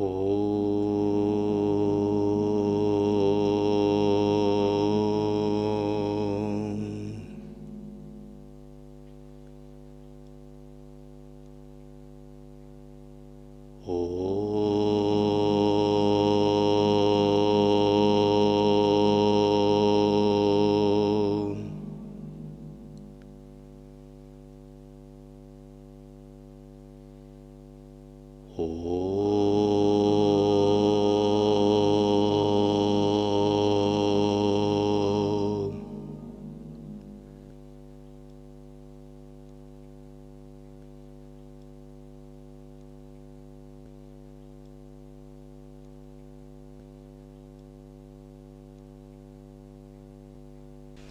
Oh.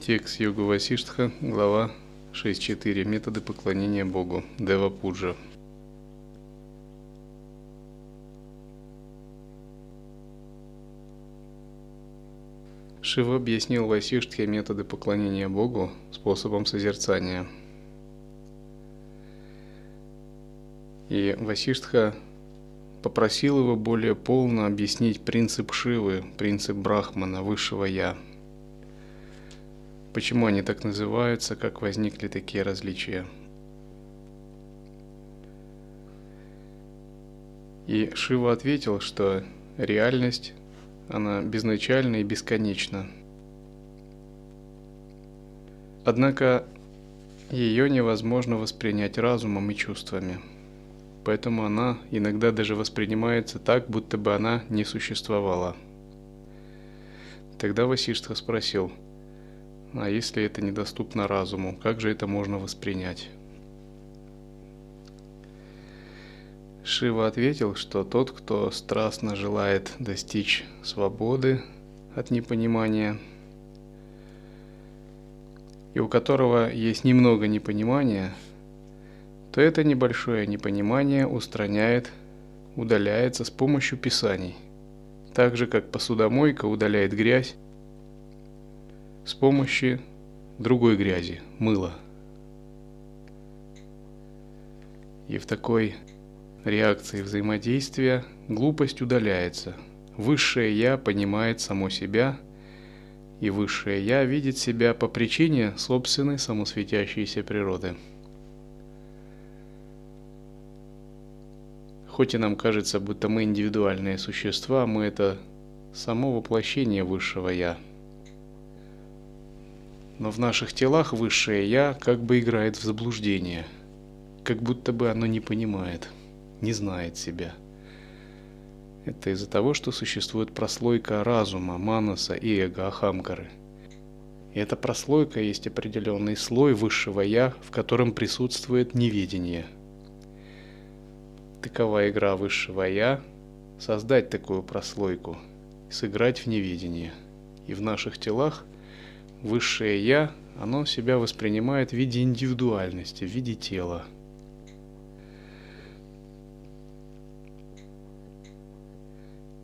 Текст Йога Васиштха, глава 6.4. Методы поклонения Богу. Дева Пуджа. Шива объяснил Васиштхе методы поклонения Богу способом созерцания. И Васиштха попросил его более полно объяснить принцип Шивы, принцип Брахмана, высшего Я. Почему они так называются, как возникли такие различия. И Шива ответил, что реальность, она безначальна и бесконечна. Однако ее невозможно воспринять разумом и чувствами. Поэтому она иногда даже воспринимается так, будто бы она не существовала. Тогда Васиштха спросил, а если это недоступно разуму, как же это можно воспринять? Шива ответил, что тот, кто страстно желает достичь свободы от непонимания, и у которого есть немного непонимания, то это небольшое непонимание устраняет, удаляется с помощью писаний, так же как посудомойка удаляет грязь с помощью другой грязи, мыла. И в такой реакции взаимодействия глупость удаляется. Высшее Я понимает само себя, и Высшее Я видит себя по причине собственной самосветящейся природы. Хоть и нам кажется, будто мы индивидуальные существа, мы это само воплощение Высшего Я. Но в наших телах Высшее Я как бы играет в заблуждение, как будто бы оно не понимает, не знает себя. Это из-за того, что существует прослойка разума, манаса и эго, ахамкары. И эта прослойка есть определенный слой высшего Я, в котором присутствует неведение. Такова игра высшего Я – создать такую прослойку, сыграть в неведение. И в наших телах высшее Я, оно себя воспринимает в виде индивидуальности, в виде тела –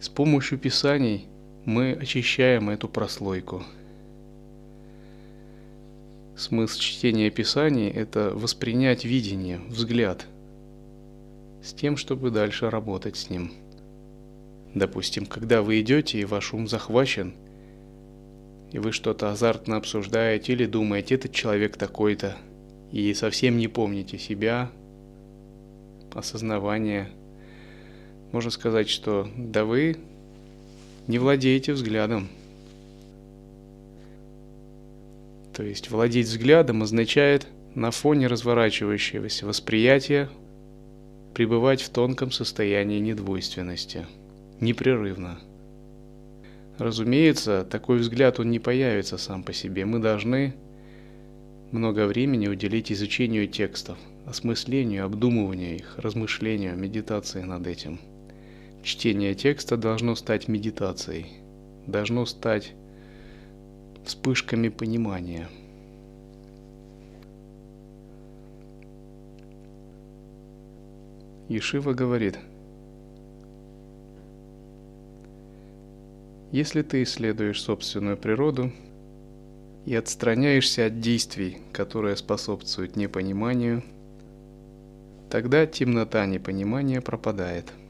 С помощью писаний мы очищаем эту прослойку. Смысл чтения писаний – это воспринять видение, взгляд, с тем, чтобы дальше работать с ним. Допустим, когда вы идете и ваш ум захвачен, и вы что-то азартно обсуждаете или думаете, этот человек такой-то, и совсем не помните себя, осознавание – можно сказать, что да вы не владеете взглядом. То есть владеть взглядом означает на фоне разворачивающегося восприятия пребывать в тонком состоянии недвойственности, непрерывно. Разумеется, такой взгляд он не появится сам по себе. Мы должны много времени уделить изучению текстов, осмыслению, обдумыванию их, размышлению, медитации над этим – Чтение текста должно стать медитацией, должно стать вспышками понимания. Ишива говорит, если ты исследуешь собственную природу и отстраняешься от действий, которые способствуют непониманию, тогда темнота непонимания пропадает –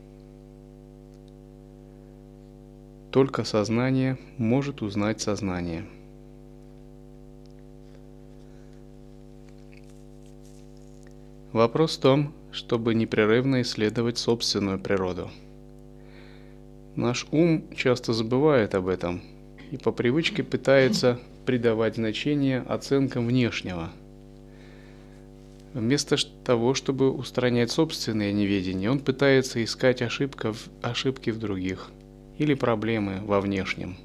только сознание может узнать сознание. Вопрос в том, чтобы непрерывно исследовать собственную природу. Наш ум часто забывает об этом и по привычке пытается придавать значение оценкам внешнего. Вместо того, чтобы устранять собственное неведение, он пытается искать ошибка в, ошибки в других или проблемы во внешнем.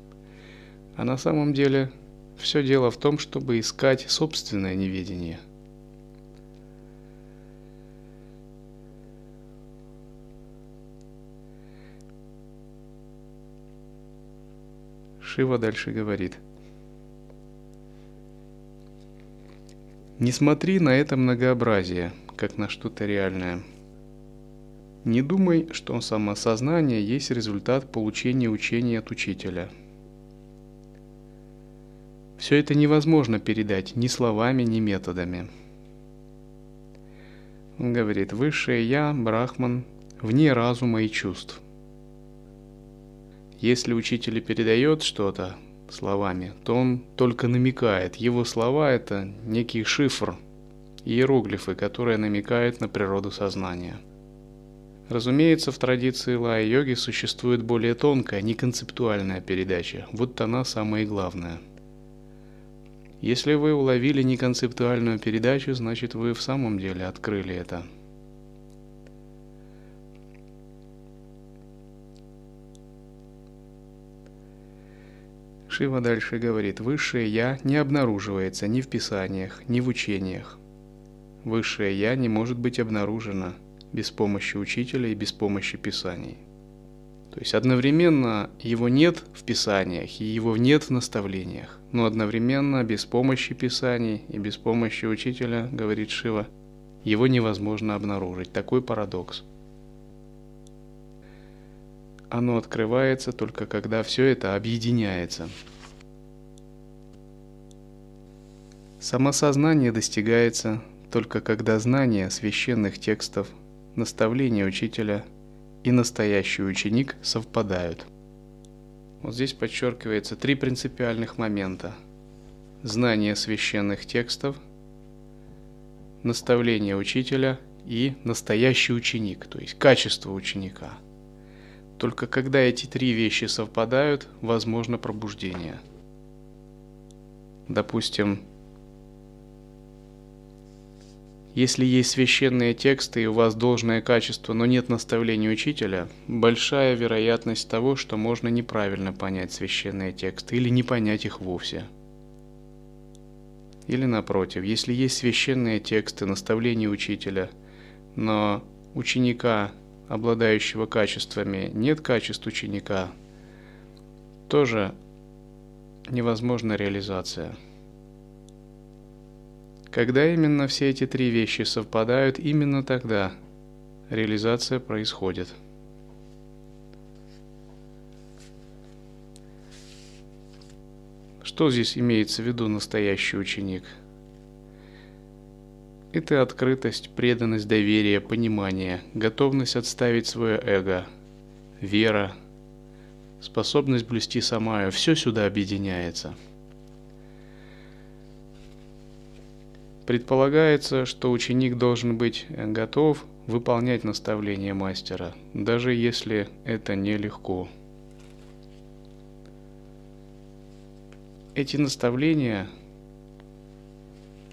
А на самом деле все дело в том, чтобы искать собственное неведение – Шива дальше говорит. Не смотри на это многообразие, как на что-то реальное. Не думай, что самосознание есть результат получения учения от учителя. Все это невозможно передать ни словами, ни методами. Он говорит, высшее Я, Брахман, вне разума и чувств – если учитель передает что-то словами, то он только намекает. Его слова – это некий шифр, иероглифы, которые намекают на природу сознания. Разумеется, в традиции лая-йоги существует более тонкая, неконцептуальная передача. Вот она самая главная. Если вы уловили неконцептуальную передачу, значит вы в самом деле открыли это – Шива дальше говорит, высшее Я не обнаруживается ни в писаниях, ни в учениях. Высшее Я не может быть обнаружено без помощи учителя и без помощи писаний. То есть одновременно его нет в писаниях и его нет в наставлениях, но одновременно без помощи писаний и без помощи учителя, говорит Шива, его невозможно обнаружить. Такой парадокс. Оно открывается только когда все это объединяется. Самосознание достигается только когда знания священных текстов, наставления учителя и настоящий ученик совпадают. Вот здесь подчеркивается три принципиальных момента. Знание священных текстов, наставление учителя и настоящий ученик, то есть качество ученика – только когда эти три вещи совпадают, возможно пробуждение. Допустим, если есть священные тексты и у вас должное качество, но нет наставления учителя, большая вероятность того, что можно неправильно понять священные тексты или не понять их вовсе. Или напротив, если есть священные тексты, наставления учителя, но ученика обладающего качествами, нет качеств ученика, тоже невозможна реализация. Когда именно все эти три вещи совпадают, именно тогда реализация происходит. Что здесь имеется в виду настоящий ученик – это открытость, преданность, доверие, понимание, готовность отставить свое эго, вера, способность блюсти самаю, все сюда объединяется. Предполагается, что ученик должен быть готов выполнять наставления мастера, даже если это нелегко. Эти наставления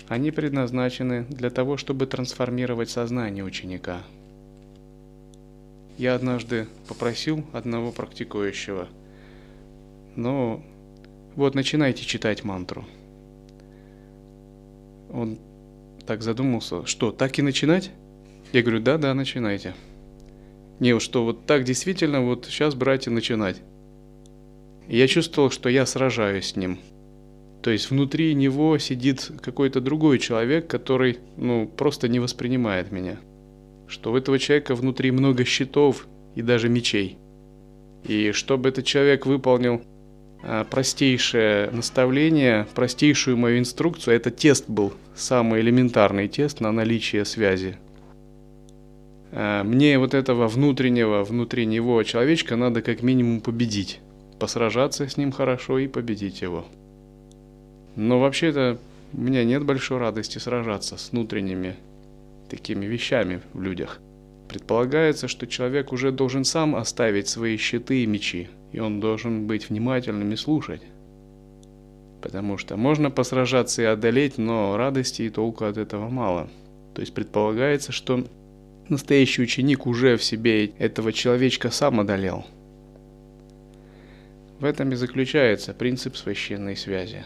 они предназначены для того, чтобы трансформировать сознание ученика. Я однажды попросил одного практикующего, ну, вот начинайте читать мантру. Он так задумался, что, так и начинать? Я говорю, да, да, начинайте. Не, что вот так действительно, вот сейчас, начинать. И я чувствовал, что я сражаюсь с ним – то есть внутри него сидит какой-то другой человек, который, ну, просто не воспринимает меня. Что у этого человека внутри много щитов и даже мечей. И чтобы этот человек выполнил а, простейшее наставление, простейшую мою инструкцию, это тест был, самый элементарный тест на наличие связи. А, мне вот этого внутреннего, внутри него человечка надо как минимум победить посражаться с ним хорошо и победить его. Но вообще-то у меня нет большой радости сражаться с внутренними такими вещами в людях. Предполагается, что человек уже должен сам оставить свои щиты и мечи, и он должен быть внимательным и слушать. Потому что можно посражаться и одолеть, но радости и толку от этого мало. То есть предполагается, что настоящий ученик уже в себе этого человечка сам одолел. В этом и заключается принцип священной связи.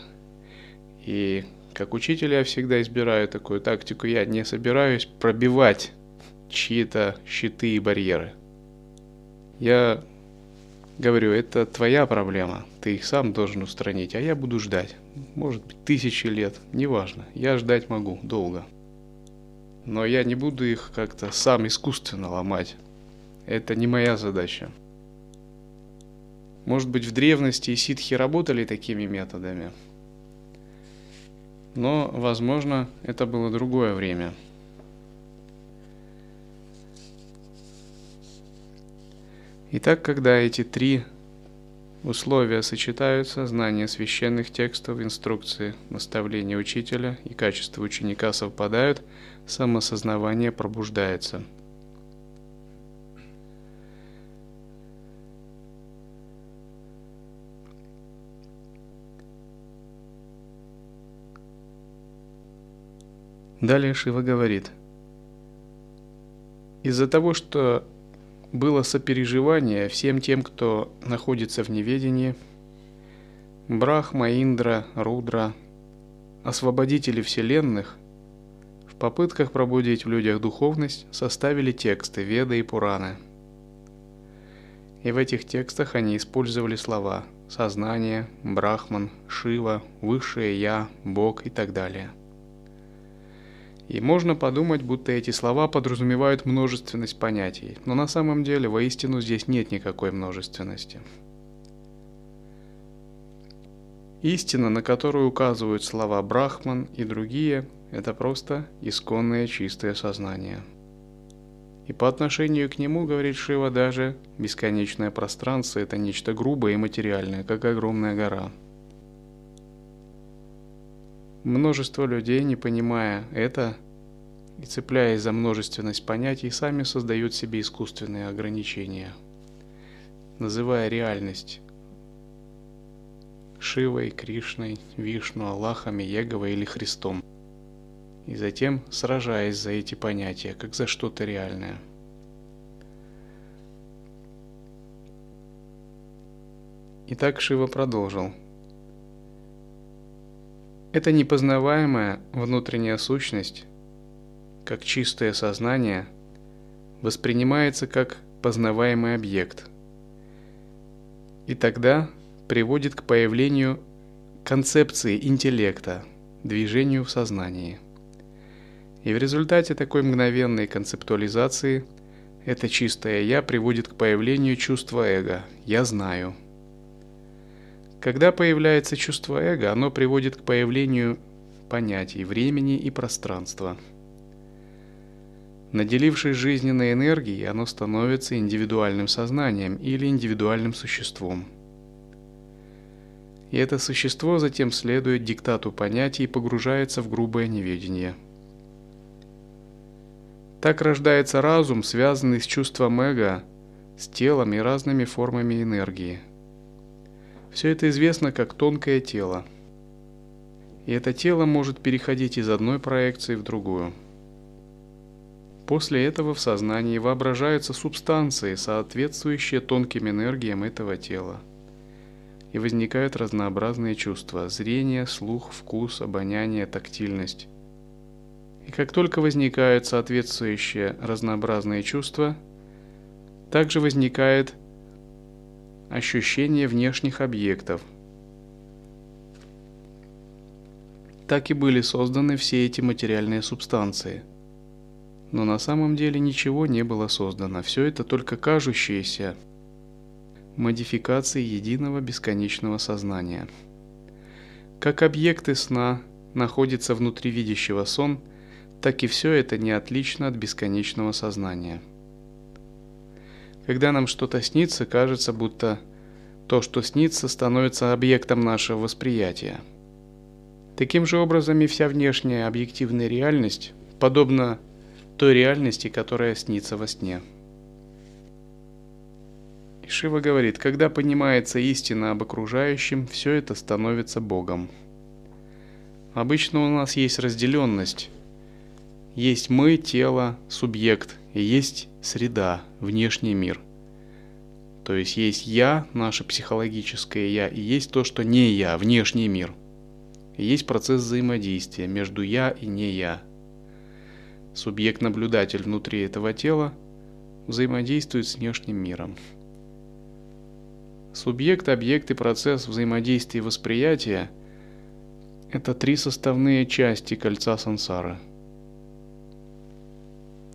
И как учитель я всегда избираю такую тактику. Я не собираюсь пробивать чьи-то щиты и барьеры. Я говорю, это твоя проблема, ты их сам должен устранить, а я буду ждать. Может быть, тысячи лет, неважно, я ждать могу долго. Но я не буду их как-то сам искусственно ломать. Это не моя задача. Может быть, в древности ситхи работали такими методами, но, возможно, это было другое время. Итак, когда эти три условия сочетаются, знание священных текстов, инструкции, наставления учителя и качество ученика совпадают, самосознавание пробуждается – Далее Шива говорит, из-за того, что было сопереживание всем тем, кто находится в неведении, Брахма, Индра, Рудра, освободители вселенных, в попытках пробудить в людях духовность составили тексты Веды и Пураны. И в этих текстах они использовали слова «сознание», «брахман», «шива», «высшее я», «бог» и так далее – и можно подумать, будто эти слова подразумевают множественность понятий, но на самом деле воистину здесь нет никакой множественности. Истина, на которую указывают слова Брахман и другие, это просто исконное чистое сознание. И по отношению к нему, говорит Шива, даже бесконечное пространство – это нечто грубое и материальное, как огромная гора – Множество людей, не понимая это и цепляясь за множественность понятий, сами создают себе искусственные ограничения, называя реальность Шивой, Кришной, Вишну, Аллахом, Еговой или Христом, и затем сражаясь за эти понятия, как за что-то реальное. Итак, Шива продолжил – эта непознаваемая внутренняя сущность, как чистое сознание, воспринимается как познаваемый объект. И тогда приводит к появлению концепции интеллекта, движению в сознании. И в результате такой мгновенной концептуализации это чистое «я» приводит к появлению чувства эго «я знаю», когда появляется чувство эго, оно приводит к появлению понятий времени и пространства. Наделившись жизненной энергией, оно становится индивидуальным сознанием или индивидуальным существом. И это существо затем следует диктату понятий и погружается в грубое неведение. Так рождается разум, связанный с чувством эго, с телом и разными формами энергии – все это известно как тонкое тело. И это тело может переходить из одной проекции в другую. После этого в сознании воображаются субстанции, соответствующие тонким энергиям этого тела. И возникают разнообразные чувства – зрение, слух, вкус, обоняние, тактильность. И как только возникают соответствующие разнообразные чувства, также возникает ощущение внешних объектов. Так и были созданы все эти материальные субстанции. Но на самом деле ничего не было создано, все это только кажущиеся модификации единого бесконечного сознания. Как объекты сна находятся внутри видящего сон, так и все это не отлично от бесконечного сознания – когда нам что-то снится, кажется, будто то, что снится, становится объектом нашего восприятия. Таким же образом и вся внешняя объективная реальность подобна той реальности, которая снится во сне. Шива говорит, когда понимается истина об окружающем, все это становится Богом. Обычно у нас есть разделенность. Есть мы, тело, субъект, и есть среда, внешний мир. То есть есть я, наше психологическое я, и есть то, что не я, внешний мир. И есть процесс взаимодействия между я и не я. Субъект-наблюдатель внутри этого тела взаимодействует с внешним миром. Субъект, объект и процесс взаимодействия и восприятия – это три составные части кольца сансары –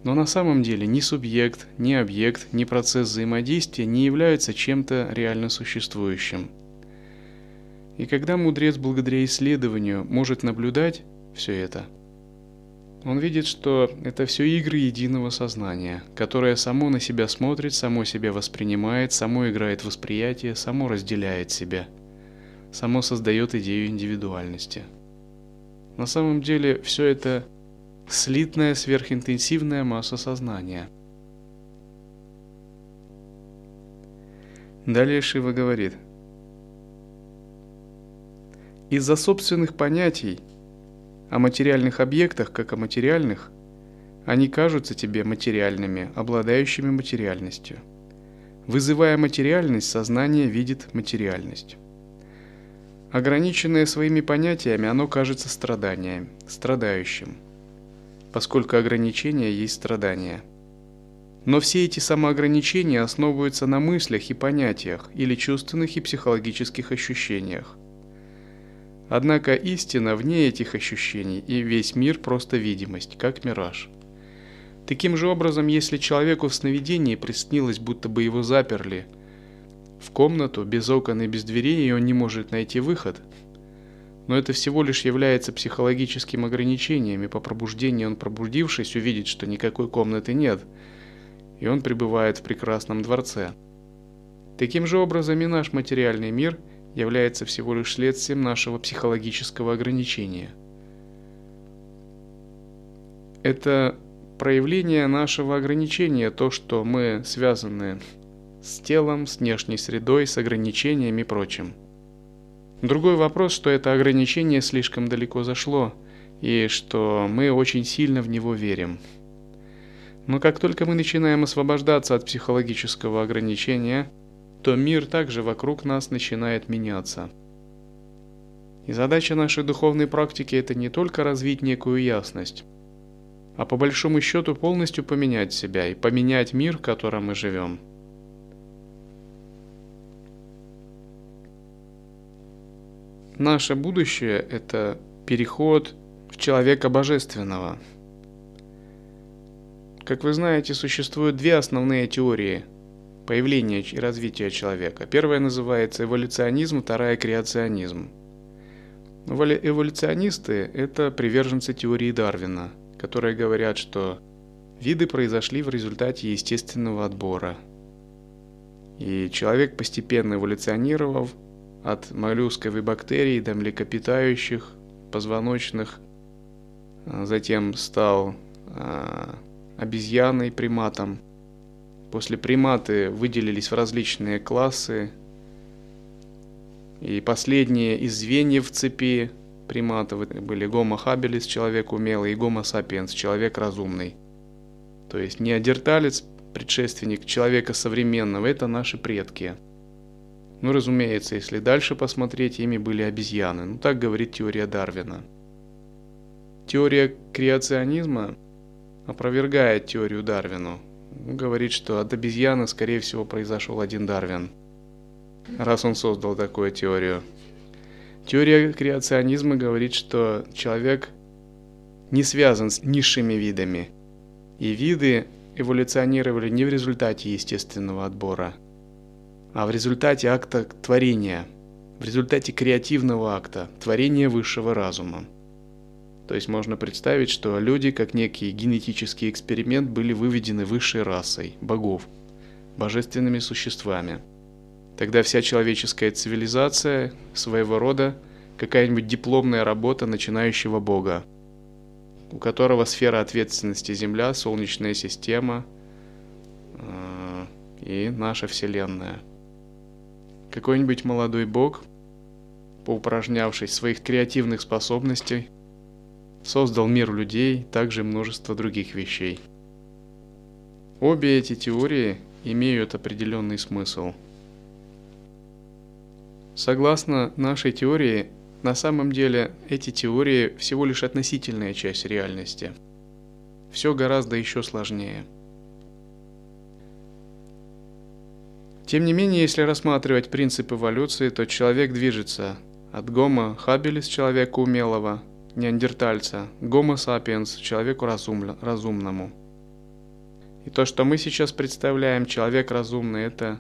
но на самом деле ни субъект, ни объект, ни процесс взаимодействия не являются чем-то реально существующим. И когда мудрец благодаря исследованию может наблюдать все это, он видит, что это все игры единого сознания, которое само на себя смотрит, само себя воспринимает, само играет восприятие, само разделяет себя, само создает идею индивидуальности. На самом деле все это слитная сверхинтенсивная масса сознания. Далее Шива говорит, из-за собственных понятий о материальных объектах, как о материальных, они кажутся тебе материальными, обладающими материальностью. Вызывая материальность, сознание видит материальность. Ограниченное своими понятиями, оно кажется страданием, страдающим – поскольку ограничения есть страдания. Но все эти самоограничения основываются на мыслях и понятиях или чувственных и психологических ощущениях. Однако истина вне этих ощущений, и весь мир просто видимость, как мираж. Таким же образом, если человеку в сновидении приснилось, будто бы его заперли в комнату без окон и без дверей, и он не может найти выход – но это всего лишь является психологическим ограничением, и по пробуждению он, пробудившись, увидит, что никакой комнаты нет, и он пребывает в прекрасном дворце. Таким же образом и наш материальный мир является всего лишь следствием нашего психологического ограничения. Это проявление нашего ограничения, то, что мы связаны с телом, с внешней средой, с ограничениями и прочим – Другой вопрос, что это ограничение слишком далеко зашло, и что мы очень сильно в него верим. Но как только мы начинаем освобождаться от психологического ограничения, то мир также вокруг нас начинает меняться. И задача нашей духовной практики – это не только развить некую ясность, а по большому счету полностью поменять себя и поменять мир, в котором мы живем – Наше будущее – это переход в человека божественного. Как вы знаете, существуют две основные теории появления и развития человека. Первая называется эволюционизм, вторая – креационизм. Эволюционисты – это приверженцы теории Дарвина, которые говорят, что виды произошли в результате естественного отбора. И человек, постепенно эволюционировав, от моллюсковой бактерий до млекопитающих, позвоночных, а, затем стал а, обезьяной, приматом. После приматы выделились в различные классы, и последние из звеньев цепи приматов были Homo habilis, человек умелый, и Homo sapiens, человек разумный. То есть неандерталец, предшественник человека современного, это наши предки – ну, разумеется, если дальше посмотреть, ими были обезьяны. Ну, так говорит теория Дарвина. Теория креационизма опровергает теорию Дарвину. Ну, говорит, что от обезьяны, скорее всего, произошел один Дарвин, раз он создал такую теорию. Теория креационизма говорит, что человек не связан с низшими видами, и виды эволюционировали не в результате естественного отбора – а в результате акта творения, в результате креативного акта, творения высшего разума. То есть можно представить, что люди, как некий генетический эксперимент, были выведены высшей расой, богов, божественными существами. тогда вся человеческая цивилизация своего рода какая-нибудь дипломная работа начинающего Бога, у которого сфера ответственности Земля, Солнечная система э, и наша Вселенная. Какой-нибудь молодой Бог, поупражнявшись своих креативных способностей, создал мир людей, также множество других вещей. Обе эти теории имеют определенный смысл. Согласно нашей теории, на самом деле эти теории всего лишь относительная часть реальности. Все гораздо еще сложнее. Тем не менее, если рассматривать принцип эволюции, то человек движется от Homo habilis человека умелого, неандертальца, Homo sapiens человеку разум, разумному. И то, что мы сейчас представляем, человек разумный, это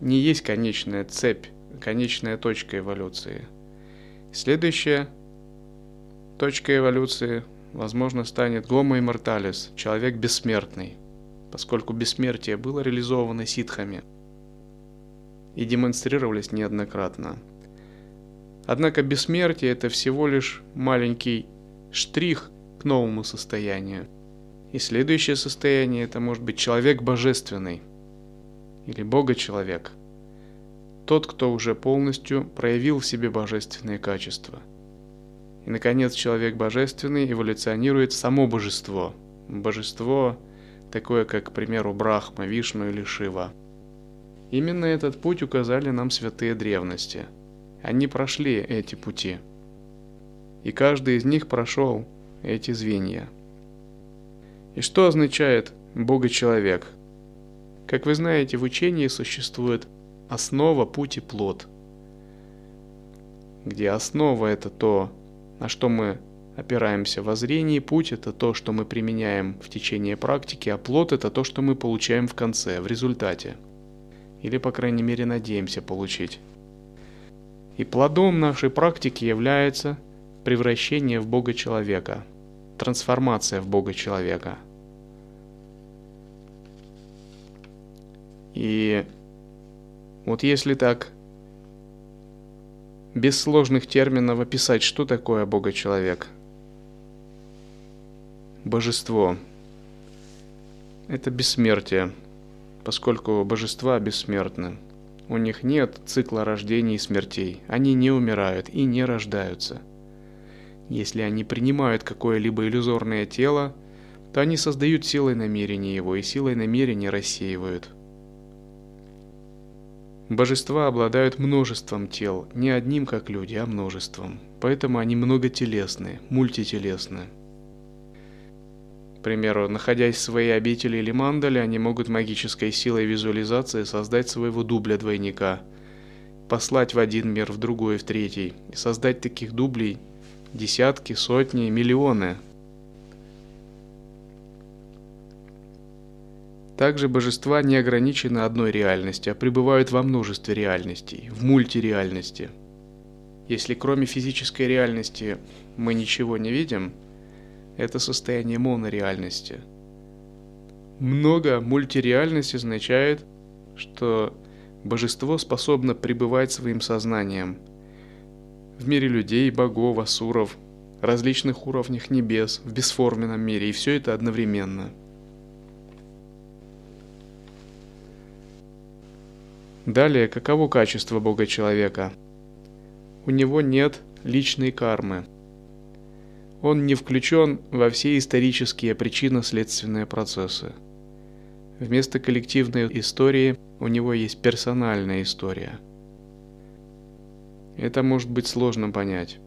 не есть конечная цепь, конечная точка эволюции – Следующая точка эволюции, возможно, станет Гомо Immortalis, человек бессмертный, поскольку бессмертие было реализовано ситхами и демонстрировалось неоднократно. Однако бессмертие – это всего лишь маленький штрих к новому состоянию. И следующее состояние – это может быть человек божественный или бога-человек – тот, кто уже полностью проявил в себе божественные качества. И, наконец, человек божественный эволюционирует само божество. Божество такое, как, к примеру, Брахма, Вишну или Шива. Именно этот путь указали нам святые древности. Они прошли эти пути. И каждый из них прошел эти звенья. И что означает Бога-человек? Как вы знаете, в учении существует основа, путь и плод. Где основа это то, на что мы опираемся во зрении, путь это то, что мы применяем в течение практики, а плод это то, что мы получаем в конце, в результате. Или, по крайней мере, надеемся получить. И плодом нашей практики является превращение в Бога человека, трансформация в Бога человека. И вот если так без сложных терминов описать, что такое Бога-человек. Божество – это бессмертие, поскольку божества бессмертны. У них нет цикла рождений и смертей, они не умирают и не рождаются. Если они принимают какое-либо иллюзорное тело, то они создают силой намерения его и силой намерения рассеивают – Божества обладают множеством тел, не одним как люди, а множеством. Поэтому они многотелесны, мультителесны. К примеру, находясь в своей обители или мандале, они могут магической силой визуализации создать своего дубля-двойника, послать в один мир, в другой, в третий, и создать таких дублей десятки, сотни, миллионы – Также божества не ограничены одной реальностью, а пребывают во множестве реальностей, в мультиреальности. Если кроме физической реальности мы ничего не видим, это состояние монореальности. Много мультиреальность означает, что божество способно пребывать своим сознанием в мире людей, богов, асуров, различных уровнях небес, в бесформенном мире, и все это одновременно – Далее, каково качество Бога человека? У него нет личной кармы. Он не включен во все исторические причинно-следственные процессы. Вместо коллективной истории у него есть персональная история. Это может быть сложно понять.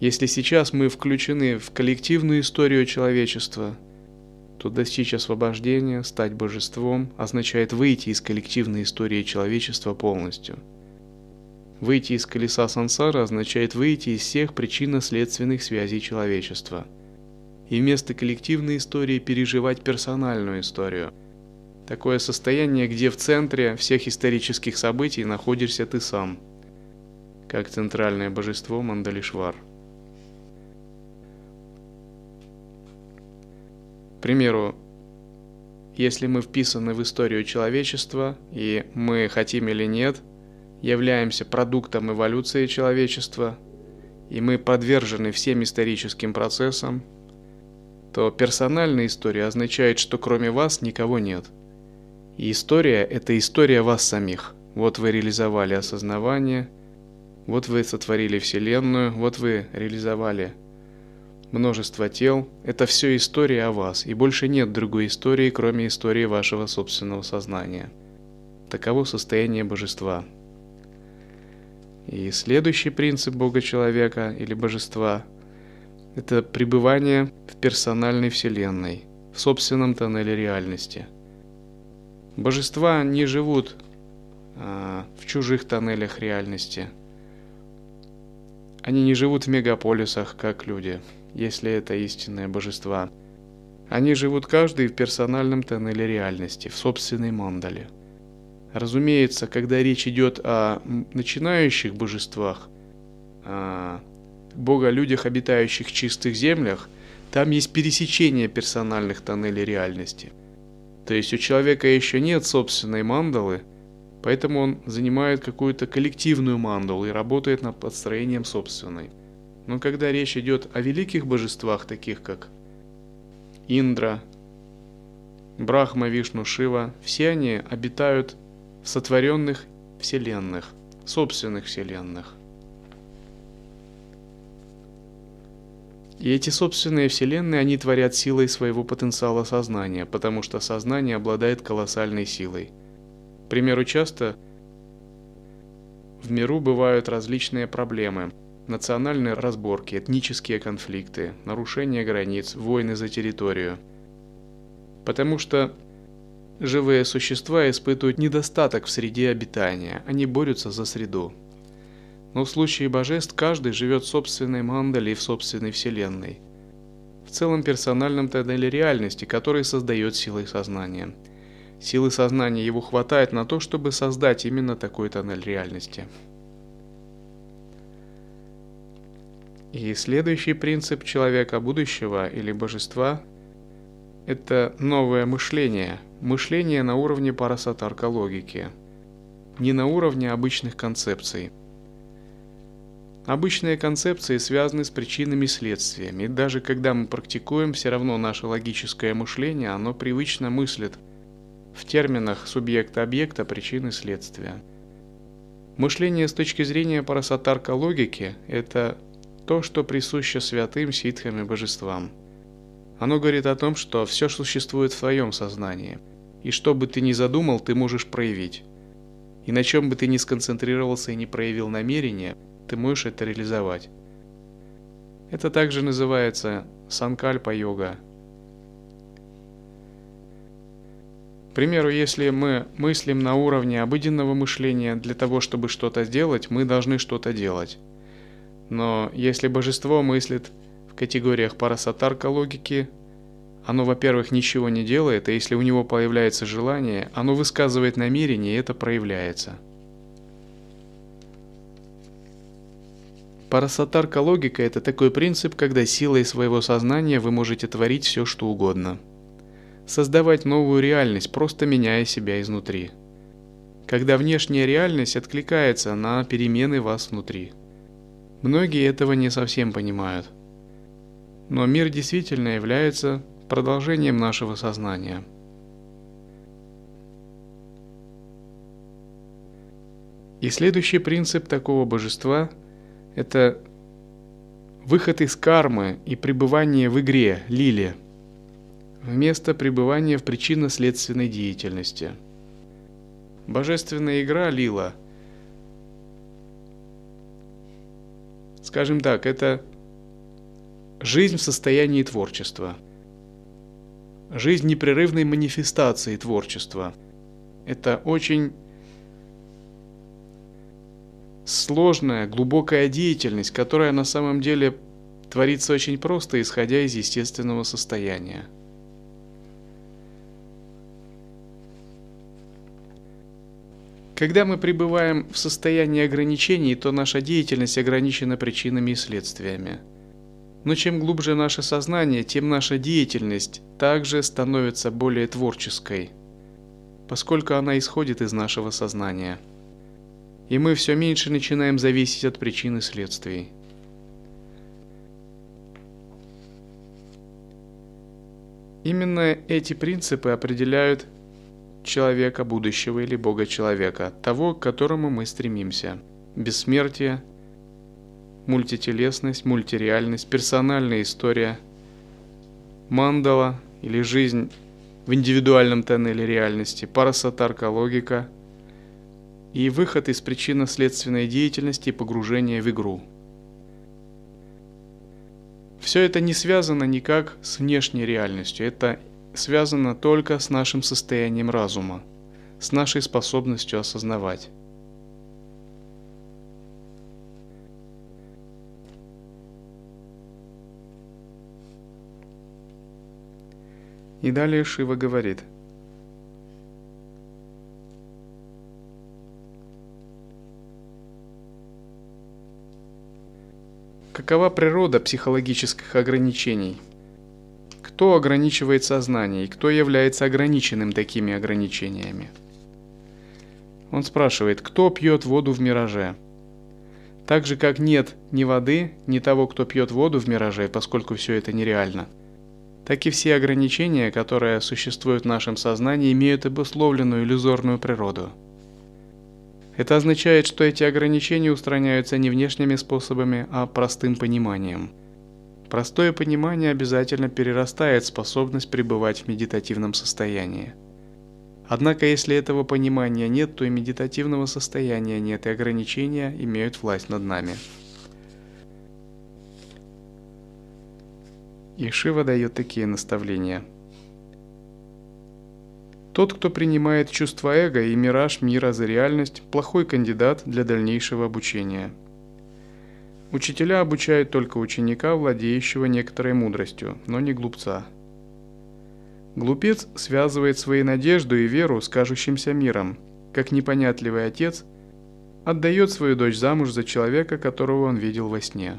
Если сейчас мы включены в коллективную историю человечества – то достичь освобождения, стать божеством, означает выйти из коллективной истории человечества полностью. Выйти из колеса сансара означает выйти из всех причинно-следственных связей человечества. И вместо коллективной истории переживать персональную историю. Такое состояние, где в центре всех исторических событий находишься ты сам, как центральное божество Мандалишвар. К примеру, если мы вписаны в историю человечества, и мы хотим или нет, являемся продуктом эволюции человечества, и мы подвержены всем историческим процессам, то персональная история означает, что кроме вас никого нет. И история – это история вас самих. Вот вы реализовали осознавание, вот вы сотворили Вселенную, вот вы реализовали множество тел. Это все история о вас, и больше нет другой истории, кроме истории вашего собственного сознания. Таково состояние божества. И следующий принцип Бога-человека или божества – это пребывание в персональной вселенной, в собственном тоннеле реальности. Божества не живут а, в чужих тоннелях реальности. Они не живут в мегаполисах, как люди, если это истинные божества. Они живут каждый в персональном тоннеле реальности, в собственной мандале – Разумеется, когда речь идет о начинающих божествах, о бога-людях, обитающих в чистых землях, там есть пересечение персональных тоннелей реальности. То есть у человека еще нет собственной мандалы, поэтому он занимает какую-то коллективную мандалу и работает над подстроением собственной. Но когда речь идет о великих божествах, таких как Индра, Брахма, Вишну, Шива, все они обитают сотворенных вселенных, собственных вселенных. И эти собственные вселенные, они творят силой своего потенциала сознания, потому что сознание обладает колоссальной силой. К примеру, часто в миру бывают различные проблемы. Национальные разборки, этнические конфликты, нарушение границ, войны за территорию. Потому что Живые существа испытывают недостаток в среде обитания, они борются за среду. Но в случае божеств каждый живет в собственной мандале и в собственной вселенной. В целом персональном тоннеле реальности, который создает силой сознания. Силы сознания его хватает на то, чтобы создать именно такой тоннель реальности. И следующий принцип человека будущего или божества – это новое мышление – Мышление на уровне парасатарка логики, не на уровне обычных концепций. Обычные концепции связаны с причинами и следствиями, и даже когда мы практикуем, все равно наше логическое мышление, оно привычно мыслит в терминах субъекта-объекта причины следствия. Мышление с точки зрения парасатарка логики – это то, что присуще святым ситхам и божествам. Оно говорит о том, что все существует в твоем сознании – и что бы ты ни задумал, ты можешь проявить. И на чем бы ты ни сконцентрировался и не проявил намерение, ты можешь это реализовать. Это также называется санкальпа-йога. К примеру, если мы мыслим на уровне обыденного мышления для того, чтобы что-то сделать, мы должны что-то делать. Но если божество мыслит в категориях парасатарка логики, оно, во-первых, ничего не делает, а если у него появляется желание, оно высказывает намерение, и это проявляется. Парасатарка логика – это такой принцип, когда силой своего сознания вы можете творить все, что угодно. Создавать новую реальность, просто меняя себя изнутри. Когда внешняя реальность откликается на перемены вас внутри. Многие этого не совсем понимают. Но мир действительно является продолжением нашего сознания. И следующий принцип такого божества – это выход из кармы и пребывание в игре, лиле, вместо пребывания в причинно-следственной деятельности. Божественная игра лила, скажем так, это жизнь в состоянии творчества – жизнь непрерывной манифестации творчества. Это очень сложная, глубокая деятельность, которая на самом деле творится очень просто, исходя из естественного состояния. Когда мы пребываем в состоянии ограничений, то наша деятельность ограничена причинами и следствиями – но чем глубже наше сознание, тем наша деятельность также становится более творческой, поскольку она исходит из нашего сознания. и мы все меньше начинаем зависеть от причин и следствий. Именно эти принципы определяют человека будущего или Бога человека, того, к которому мы стремимся. Бессмертие, мультителесность, мультиреальность, персональная история, мандала или жизнь в индивидуальном тоннеле реальности, парасатарка логика и выход из причинно-следственной деятельности и погружение в игру. Все это не связано никак с внешней реальностью, это связано только с нашим состоянием разума, с нашей способностью осознавать. И далее Шива говорит. Какова природа психологических ограничений? Кто ограничивает сознание и кто является ограниченным такими ограничениями? Он спрашивает, кто пьет воду в мираже? Так же, как нет ни воды, ни того, кто пьет воду в мираже, поскольку все это нереально – так и все ограничения, которые существуют в нашем сознании, имеют обусловленную иллюзорную природу. Это означает, что эти ограничения устраняются не внешними способами, а простым пониманием. Простое понимание обязательно перерастает способность пребывать в медитативном состоянии. Однако, если этого понимания нет, то и медитативного состояния нет, и ограничения имеют власть над нами. И Шива дает такие наставления. Тот, кто принимает чувство эго и мираж мира за реальность, плохой кандидат для дальнейшего обучения. Учителя обучают только ученика, владеющего некоторой мудростью, но не глупца. Глупец связывает свои надежды и веру с кажущимся миром, как непонятливый отец отдает свою дочь замуж за человека, которого он видел во сне.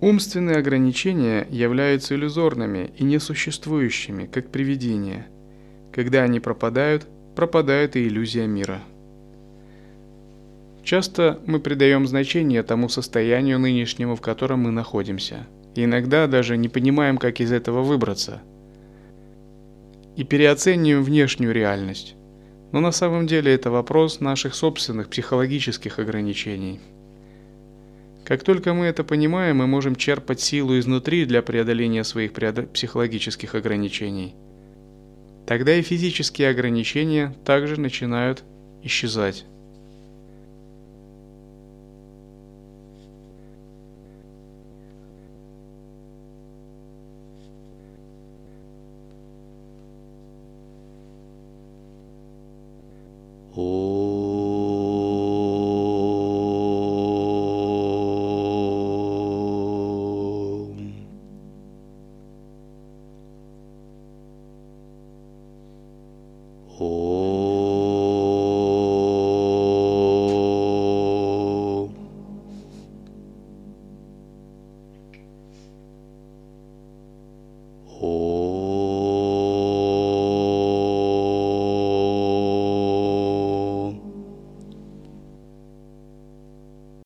Умственные ограничения являются иллюзорными и несуществующими, как привидения. Когда они пропадают, пропадает и иллюзия мира. Часто мы придаем значение тому состоянию нынешнему, в котором мы находимся. И иногда даже не понимаем, как из этого выбраться. И переоцениваем внешнюю реальность. Но на самом деле это вопрос наших собственных психологических ограничений – как только мы это понимаем, мы можем черпать силу изнутри для преодоления своих психологических ограничений. Тогда и физические ограничения также начинают исчезать. Oh.